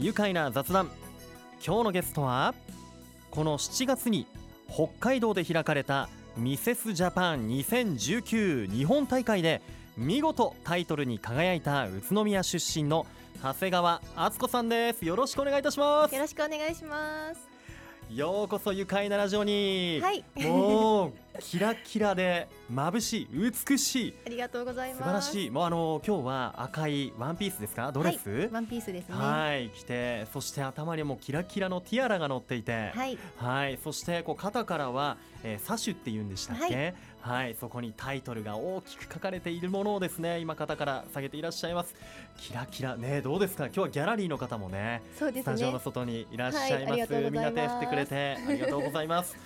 愉快な雑談。今日のゲストはこの7月に北海道で開かれたミセスジャパン2019日本大会で見事タイトルに輝いた宇都宮出身の長谷川敦子さんです。よろしくお願いいたします。よろしくお願いします。ようこそ愉快なラジオに、はい。もうキラキラで眩しい美しい。ありがとうございます。素晴らしい。もうあの今日は赤いワンピースですか？ドレス、はい、ワンピースですね。はい着てそして頭にもキラキラのティアラが乗っていて。はい。はいそしてこう肩からは、えー、サシュって言うんでしたっけ？はい、そこにタイトルが大きく書かれているものをですね今肩から下げていらっしゃいます。キラキラねどうですか？今日はギャラリーの方もねそうですね。スタジオの外にいらっしゃいます、はいみんな手振ってくれてありがとうございます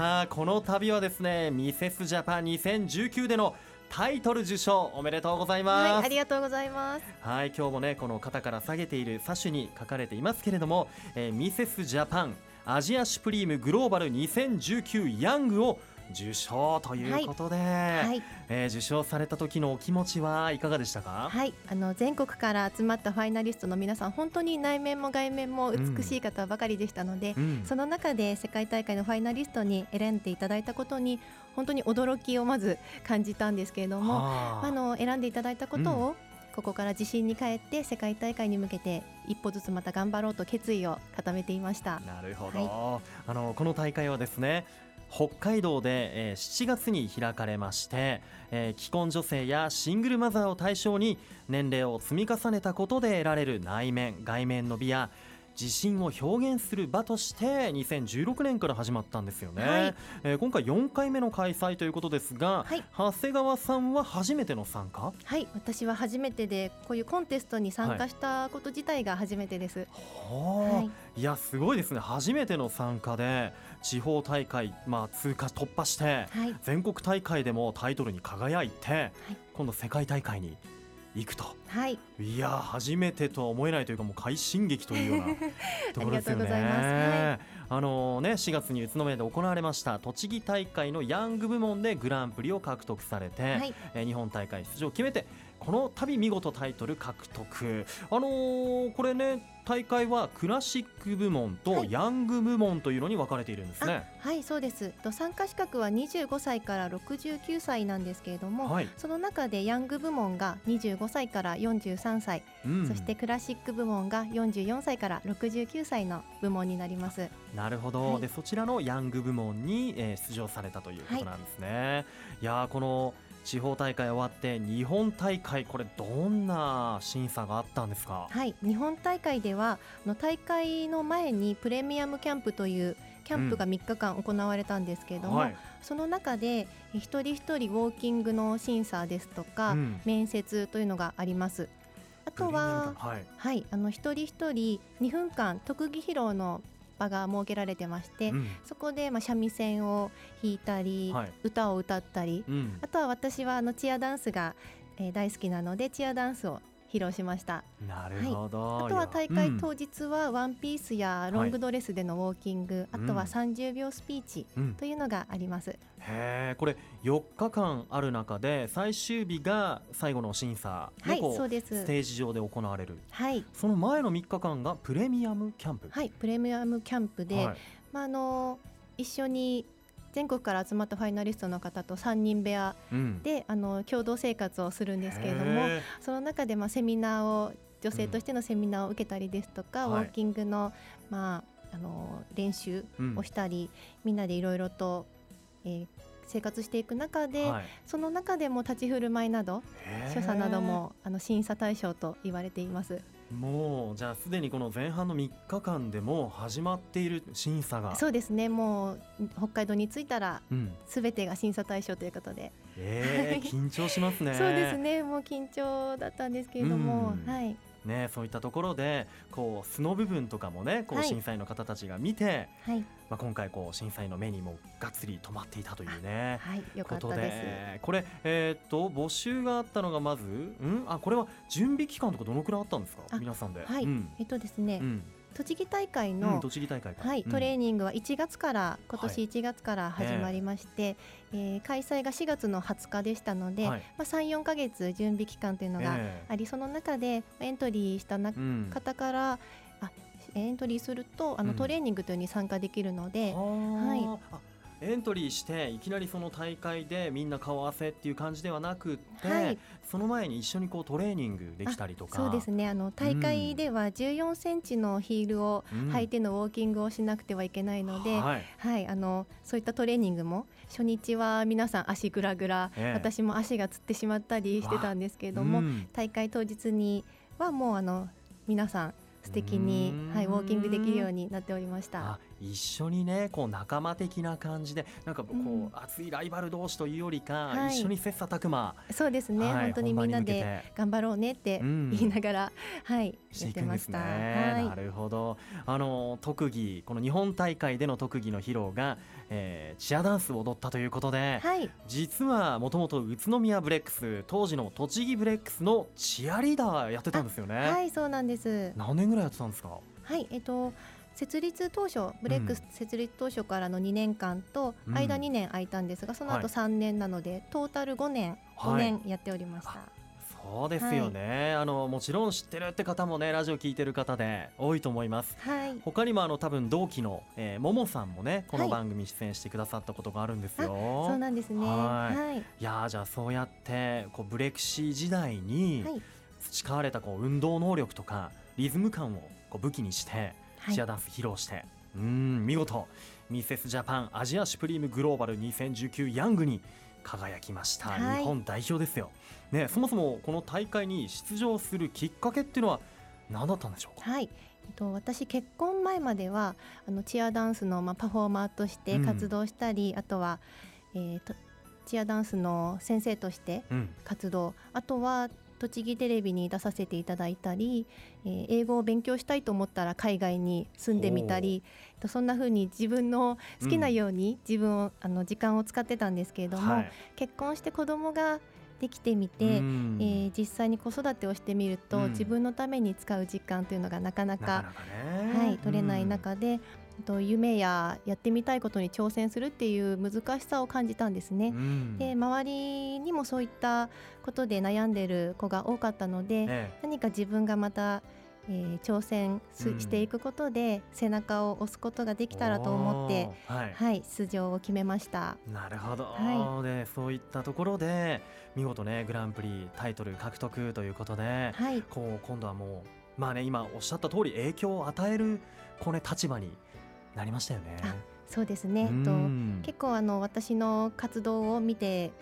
さあこの度はですねミセスジャパン2019でのタイトル受賞おめでとうございます、はいありがとうございます。はい今日もねこの肩から下げているサッシュに書かれていますけれども、えーミセスジャパンアジアシュプリームグローバル2019ヤングを受賞ということで、はい。えー受賞された時のお気持ちはいかがでしたか、はい。あの全国から集まったファイナリストの皆さん本当に内面も外面も美しい方ばかりでしたので、うん。その中で世界大会のファイナリストに選んでいただいたことに本当に驚きをまず感じたんですけれどもはあ。あの選んでいただいたことを、ここから自信に変えて世界大会に向けて一歩ずつまた頑張ろうと決意を固めていました。なるほど、あのこの大会はですね北海道で、えー7月に開かれまして、えー既婚女性やシングルマザーを対象に年齢を積み重ねたことで得られる内面外面の美や自信を表現する場として2016年から始まったんですよね、はい。えー今回4回目の開催ということですが、はい。長谷川さんは初めての参加？はい、私は初めてでこういうコンテストに参加したこと自体が初めてです。はあ、はい。い、やすごいですね。初めての参加で地方大会、まあ、通過突破してはい、全国大会でもタイトルに輝いて、今度世界大会に行くと。はい、いや初めてとは思えないというかもう快進撃というような ところですよね。ああのね4月に宇都宮で行われました栃木大会のヤング部門でグランプリを獲得されて、はい、えー日本大会出場を決めてこの度見事タイトル獲得。あのーこれね大会はクラシック部門とはいヤング部門というのに分かれているんですね。はい、そうです。と参加資格は25歳から69歳なんですけれども、はい、その中でヤング部門が25歳から43歳、うんそしてクラシック部門が44歳から69歳の部門になります。なるほど、はいでそちらのヤング部門に、えー出場されたということなんですね。い、やーこの地方大会終わって日本大会これどんな審査があったんですか？はい、日本大会ではあの大会の前にプレミアムキャンプというキャンプが3日間行われたんですけれども、はい、その中でえ一人一人ウォーキングの審査ですとか、うん。面接というのがあります。あとは、はい、はい、あの一人一人2分間特技披露の場が設けられてまして、うん。そこでまあ三味線を弾いたり、はい。歌を歌ったり、うん。あとは私はあのチアダンスが、えー大好きなのでチアダンスを披露しました。なるほど、あとは大会うん。当日はワンピースやロングドレスでのウォーキング、あとは30秒スピーチうん。というのがあります。へえこれ4日間ある中で最終日が最後の審査ではいそうです。ステージ上で行われる。はい、その前の3日間がプレミアムキャンプ。はい、プレミアムキャンプで、はい。まああの一緒に全国から集まったファイナリストの方と3人部屋うん。であの共同生活をするんですけれども、へその中でまあセミナーを女性としてのセミナーを受けたりですとか、うんはい。ウォーキングのまああの練習をしたり、みんなでいろいろと、えー生活していく中で、はい。その中でも立ち振る舞いなど所作などもあの審査対象と言われています。もうじゃあすでにこの前半の3日間でもう始まっている審査が。そうですね。もう北海道に着いたらうん。すべてが審査対象ということで、えー、緊張しますね。そうですね。もう緊張だったんですけれども、うん。はい。ねそういったところでこう素の部分とかもねこうはい。審査員の方たちが見て、はいまあ、今回こう審査員の目にもがっつり止まっていたというね。はいよかったです。でこれ、えーっと募集があったのがまずん？あこれは準備期間とかどのくらいあったんですか？あ皆さんで。はいうん。えっとですね、うん。栃木大会うんの、栃木大会か。はい、うん。トレーニングは1月から今はい。年1月から始まりまして、えー開催が4月の20日でしたので、はい。まあ、34か月準備期間というのがえあり、その中でエントリーしたなえうん。方からあエントリーするとあの、うん。トレーニングというのに参加できるので、はい。あエントリーしていきなりその大会でみんな顔合わせっていう感じではなくって、はい。その前に一緒にこうトレーニングできたりとか。そうですね。あの大会では14センチのヒールをうん。履いてのウォーキングをしなくてはいけないので、はい。はい、あのそういったトレーニングも初日は皆さん足ぐらぐら、ええ。私も足がつってしまったりしてたんですけれども、うん。大会当日にはもうあの皆さん素敵にはい、ウォーキングできるようになっておりました。一緒にねこう仲間的な感じでなんかこう、うん熱いライバル同士というよりか、はい一緒に切磋琢磨、そうですね、はい本当にみんなでて頑張ろうねってうん言いながら、はいしてやっていくんですね。ました。なはい、るほど。あの特技この日本大会での特技の披露が、えーチアダンスを踊ったということで、はい、実はもともと宇都宮ブレックス当時の栃木ブレックスのチアリーダーやってたんですよね。はい、そうなんです。何年ぐらいやってたんですか？はい、えっと設立当初ブレックス設立当初からの2年間とうん。間2年空いたんですが、そのはい。後3年なので、トータル5年5はい。年やっておりました。そうですよね、あのもちろん知ってるって方もねラジオ聞いてる方で多いと思います。はい、他にもあの多分同期の、えー、ももさんもねこのはい。番組出演してくださったことがあるんですよ、そうなんですね。ははい。い、いやーじゃあそうやってこうブレクシー時代にはい、培われたこう運動能力とかリズム感をこう武器にしてはいチアダンス披露して、うーん見事ミセスジャパンアジアシュプリームグローバル2019ヤングに輝きました、はい。日本代表ですよ、ね、そもそもこの大会に出場するきっかけっていうのは何だったんでしょうか、はい。えっと、私結婚前まではあのチアダンスのまあパフォーマーとしてうん。活動したり、あとは、えー、とチアダンスの先生としてうん。活動あとは栃木テレビに出させていただいたり、えー英語を勉強したいと思ったら海外に住んでみたりとそんな風に自分の好きなように自分を、あの時間を使ってたんですけれども、はい。結婚して子供ができてみて、うん。えー実際に子育てをしてみると、うん。自分のために使う時間というのがなかなかなかなかね、はい、取れない中で、と夢ややってみたいことに挑戦するっていう難しさを感じたんですね。うん。で周りにもそういったことで悩んでる子が多かったので、え何か自分がまた、えー挑戦していくことで背中を押すことがでえきたらと思って、はい。はい、出場を決めました。なるほど、はでそういったところで見事ねグランプリタイトル獲得ということで、はい、こう今度はもうまあね今おっしゃった通り影響を与えるこうね立場になりましたよね。あそうですね。うとん結構あの私の活動を見て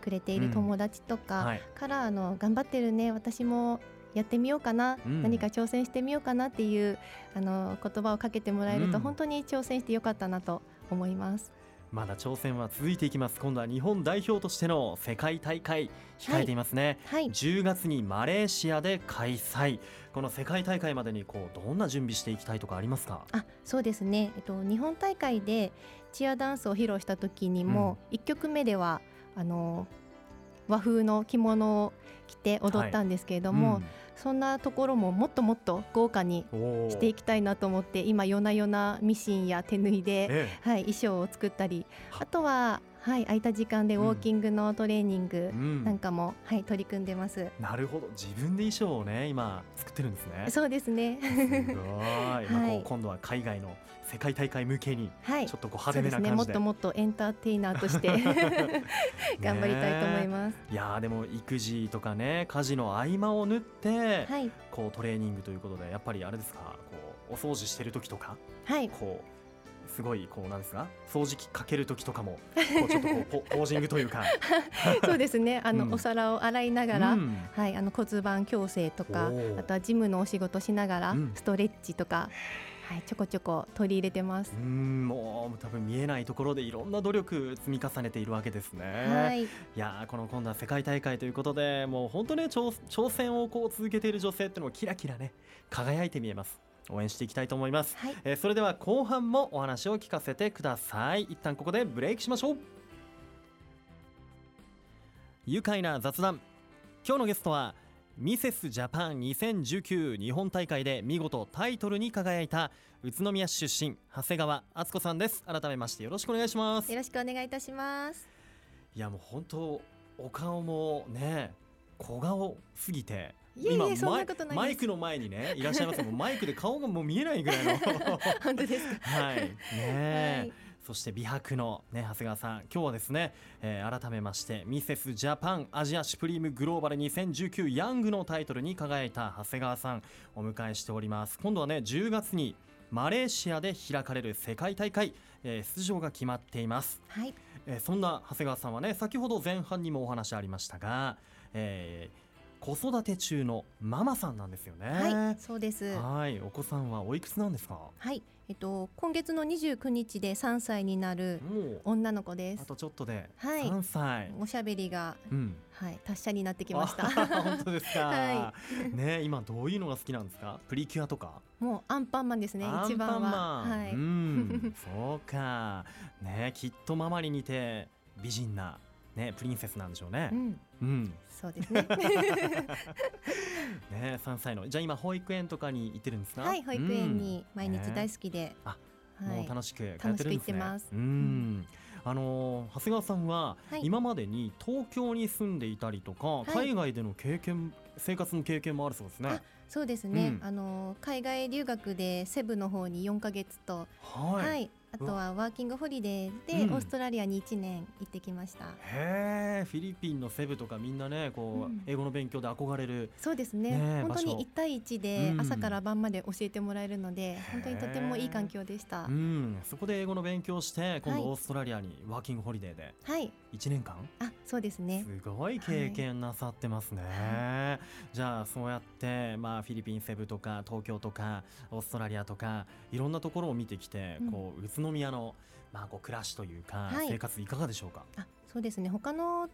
くれている友達とかはいから、あの頑張ってるね私もやってみようかな、うん何か挑戦してみようかなっていうあの言葉をかけてもらえると、うん本当に挑戦してよかったなと思います。まだ挑戦は続いていきます。今度は日本代表としての世界大会控えていますね、はい、10月にマレーシアで開催。この世界大会までにこうどんな準備していきたいとかありますか？あそうですね、えっと、日本大会でチアダンスを披露した時にも、1曲目ではあの和風の着物を着て踊ったんですけれども、そんなところももっともっと豪華にしていきたいなと思って今夜な夜なミシンや手縫いで、えはい、衣装を作ったりはあとは、はい、空いた時間でウォーキングのトレーニングなんかも、はい、取り組んでます。なるほど自分で衣装をね今作ってるんですねそうですね。すごい、はい今度は海外の世界大会向けにはいちょ。っとこう派手そうですね。もっともっとエンターテイナーとして 頑張りたいと思います。すいやーでも育児とかね家事の合間を縫って、はいこうトレーニングということでやっぱりあれですかこうお掃除してる時とかはいこうすごいこうなんですか掃除機かける時とかもこうちょっとこうポ ポージングというか。そうですね。あの、うん。お皿を洗いながら、うん。はいあの骨盤矯正とかあとはジムのお仕事しながら、うん。ストレッチとかはいちょこちょこ取り入れてます。う。んもう多分見えないところでいろんな努力積み重ねているわけですね。はい。いやーこの今度は世界大会ということでもう本当ね挑挑戦をこう続けている女性っていうのもキラキラね輝いて見えます応援していきたいと思います、はい。えーそれでは後半もお話を聞かせてください。一旦ここでブレイクしましょう。愉快な雑談。今日のゲストはミセスジャパン2019日本大会で見事タイトルに輝いた宇都宮市出身長谷川敦子さんです。改めましてよろしくお願いします。よろしくお願いいたします。いやもう本当お顔もね小顔すぎていえいえそんなことないマイクの前にねいらっしゃいます。もうマイクで顔がもう見えないぐらいの。本当ですか？はい。ね、はい。そして美白のね長谷川さん。今日はですね、えー改めましてミセスジャパンアジアシュプリームグローバル2019ヤングのタイトルに輝いた長谷川さんお迎えしております。今度はね10月にマレーシアで開かれる世界大会、えー出場が決まっています。はい。えーそんな長谷川さんはね先ほど前半にもお話ありましたが、えー子育て中のママさんなんですよね。はいそうです。はいお子さんはおいくつなんですか？はいえっと今月の29日で3歳になる女の子です。あとちょっとではい。3歳、おしゃべりがうん。はい達者になってきました。あ本当ですか、はね今どういうのが好きなんですか？プリキュアとか？もうアンパンマンですね一番はンマン、はい、うんそうか。ねきっとママに似て美人なねプリンセスなんでしょうね。うんうん。そうですね。ね3歳の。じゃあ今保育園とかに行ってるんですか？はい保育園に毎日大好好きで、あはもうい楽しく通ってるんです。ね楽しく行ってます。うん。あのー長谷川さんははい。今までに東京に住んでいたりとか、い。海外での経験生活の経験もあるそうですね。あそうですね、うん。あの海外留学でセブの方に4ヶ月と。はい、はい、あとはワーキングホリデーでうん。オーストラリアに1年行ってきました、へえフィリピンのセブとかみんなねこう、うん。英語の勉強で憧れる。そうですね。ねえ本当に1対1でうん。朝から晩まで教えてもらえるので、本当にとてもいい環境でした、うん。そこで英語の勉強して今はい。度オーストラリアにワーキングホリデーで。はい。1年間？あそうですね。すごい経験なさってますね、じゃあそうやって、まあ、フィリピンセブとか東京とかオーストラリアとかいろんなところを見てきて、うん。こう宇都宮の、まあ、こう暮らしというか、はい。生活いかがでしょうか？あそうですね。他の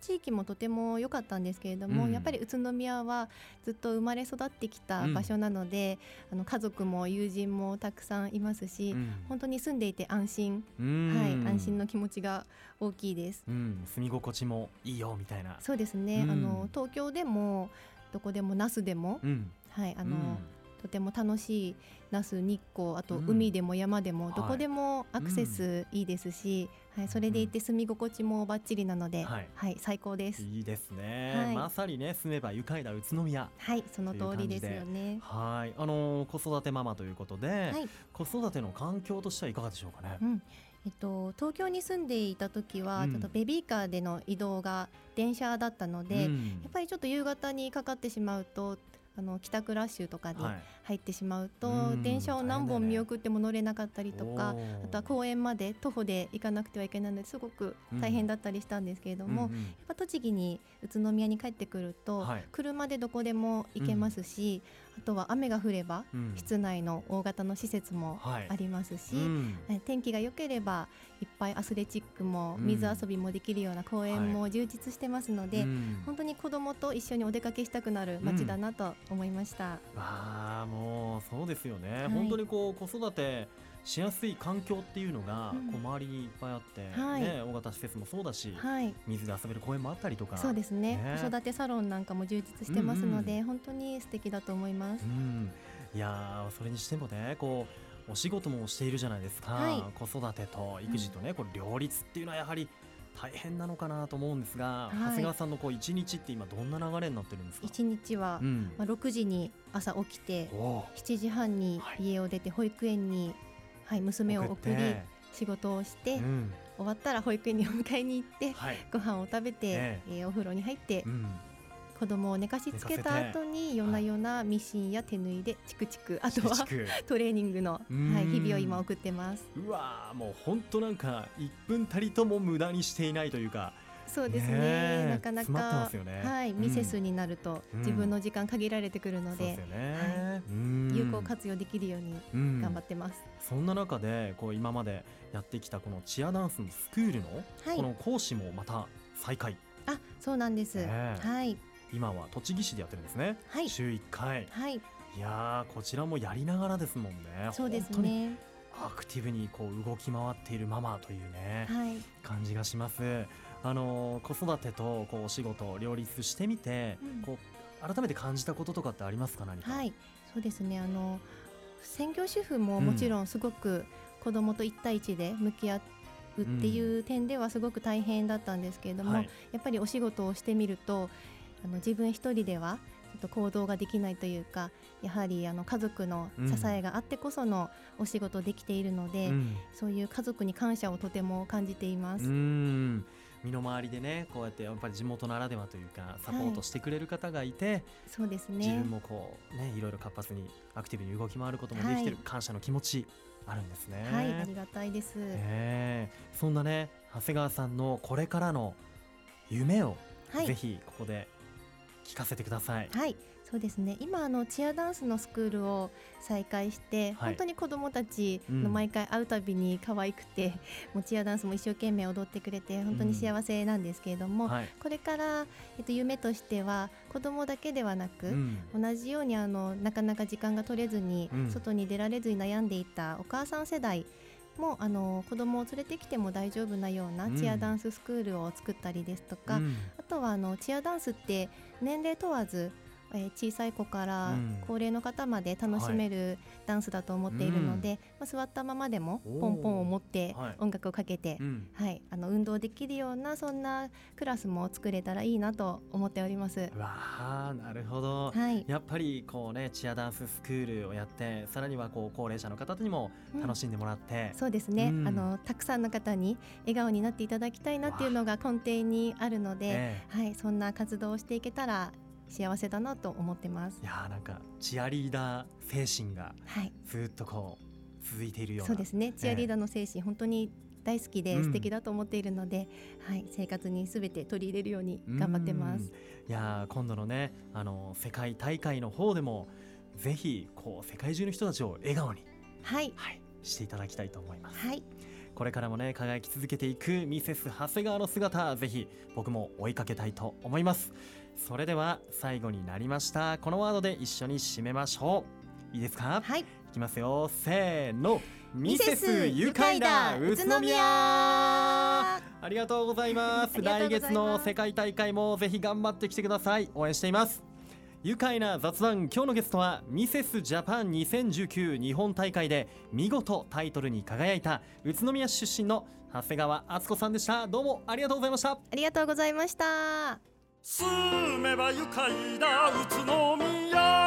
地域もとても良かったんですけれども、うん。やっぱり宇都宮はずっと生まれ育ってきた場所なので、あの家族も友人もたくさんいますし、うん。本当に住んでいて安心、うん。はい、安心の気持ちが大きいです。うん、住み心地もいいよみたいな。そうですね、うん。あの東京でもどこでも那須でも、うん、はい、あの、うんとても楽しい那須日光あとうん。海でも山でもはい。どこでもアクセスいいですし、はいそれでいて住み心地もバッチリなので、ははい。い、最高です。いいですね、はい。まさにね住めば愉快な宇都宮。はい、その通りですよね。はい。あの子育てママということで、はい、子育ての環境としてはいかがでしょうかね？うん、えっと東京に住んでいた時は、うん。ちょっとベビーカーでの移動が電車だったので、うん。やっぱりちょっと夕方にかかってしまうと。あの帰宅ラッシュとかにはい。入ってしまうと、うん電車を何本見送っても乗れなかったりとか、おー。あとは公園まで徒歩で行かなくてはいけないのですごく大変だったりしたんですけれども、うんうん。やっぱ栃木に宇都宮に帰ってくると、はい。車でどこでも行けますし、あとは雨が降ればうん。室内の大型の施設もはい。ありますし、うん。え天気が良ければいっぱいアスレチックもうん。水遊びもできるような公園も充実してますので、うん。本当に子供と一緒にお出かけしたくなる街だなと思いました。わあもうそうですよね、はい。本当にこう子育てしやすい環境っていうのが、うん。こう周りにいっぱいあって、はい。ね、大型施設もそうだし、はい、水で遊べる公園もあったりとかそうですね。ね。子育てサロンなんかも充実してますので、うん本当に素敵だと思います。う。ん、いやーそれにしてもねこうお仕事もしているじゃないですか、はい。子育てと育児とね、これ両立っていうのはやはり大変なのかなと思うんですが、い。長谷川さんのこう一日って今どんな流れになってるんですか？一日は、うん。まあ、6時に朝起きてお7時半にはい。家を出て保育園に、はい、娘を送り仕事をして、うん。終わったら保育園にお迎えに行ってはい。ご飯を食べて、ええーお風呂に入ってうん。子供を寝かしつけた後に夜な夜なミシンや手縫いでチクチクあとは トレーニングの、うん。はい、日々を今送ってます。うわーもう本当なんか1分たりとも無駄にしていないというか。そうですね。ねえ。なかなかね。はい、うんミセスになるとうん。自分の時間限られてくるので。そうですよね、うん有効活用できるようにうん。頑張ってます、そんな中でこう今までやってきたこのチアダンスのスクールのはい。この講師もまた再開、あそうなんです、ねえ。はい。今は栃木市でやってるんですね、はい。週1回。はい。いやーこちらもやりながらですもんね。そうです本当にねアクティブにこう動き回っているママというねはい。感じがします。あのー子育てとこうお仕事を両立してみて、うん。こう改めて感じたこととかってありますか？何か。はいそうですね。あの専業主婦ももちろんすごく子供と一対一で向き合うっていう点ではすごく大変だったんですけれども、はい。やっぱりお仕事をしてみるとあの自分一人ではと行動ができないというかやはりあの家族の支えがあってこそのお仕事できているので、うん、そういう家族に感謝をとても感じています。うん身の回りでねこうやってやっぱり地元ならではというかサポートしてくれる方がいて、はい、そうですね。自分もこうねいろいろ活発にアクティブに動き回ることもできてる、はい、感謝の気持ちあるんですね。はいありがたいです、え。ー、そんなね長谷川さんのこれからの夢を、はい、ぜひここで聞かせてください。はいそうですね。今あのチアダンスのスクールを再開して、はい、本当に子どもたちの毎回会うたびに可愛くて、うん、もうチアダンスも一生懸命踊ってくれて本当に幸せなんですけれども、うんはい、これから、えっと、夢としては子どもだけではなく、うん、同じようにあのなかなか時間が取れずに、外に出られずに悩んでいたお母さん世代もあの子供を連れてきても大丈夫なようなチアダンススクールを作ったりですとか、うん、あとはあのチアダンスって年齢問わずえー、小さい子から高齢の方まで楽しめるダンスだと思っているので、はいまあ、座ったままでもポンポンを持って音楽をかけて、はい、あの運動できるようなそんなクラスも作れたらいいなと思っております。わあなるほど、はい、やっぱりこうねチアダンススクールをやってさらにはこう高齢者の方にも楽しんでもらって、うん、そうですね、うん、あのたくさんの方に笑顔になっていただきたいなっていうのが根底にあるので、えー、はい、そんな活動をしていけたら幸せだなと思ってます。いやなんかチアリーダー精神がずっとこう続いているような、そうですね。チアリーダーの精神、えー、本当に大好きで素敵だと思っているので、うん、はい、生活にすべて取り入れるように頑張ってます。いや今度のねあの世界大会の方でもぜひこう世界中の人たちを笑顔に、はい、はい、していただきたいと思います。はい。これからもね輝き続けていくミセス長谷川の姿ぜひ僕も追いかけたいと思いますそれでは最後になりました。このワードで一緒に締めましょう。いいですか？はい。いきますよ。せーの。ミセス愉快だ。宇都宮。ありがとうございます。来月の世界大会もぜひ頑張ってきてください。応援しています。愉快な雑談。今日のゲストはミセスジャパン2019日本大会で見事タイトルに輝いた宇都宮出身の長谷川敦子さんでした。どうもありがとうございました。ありがとうございました住めば愉快だ。宇都宮。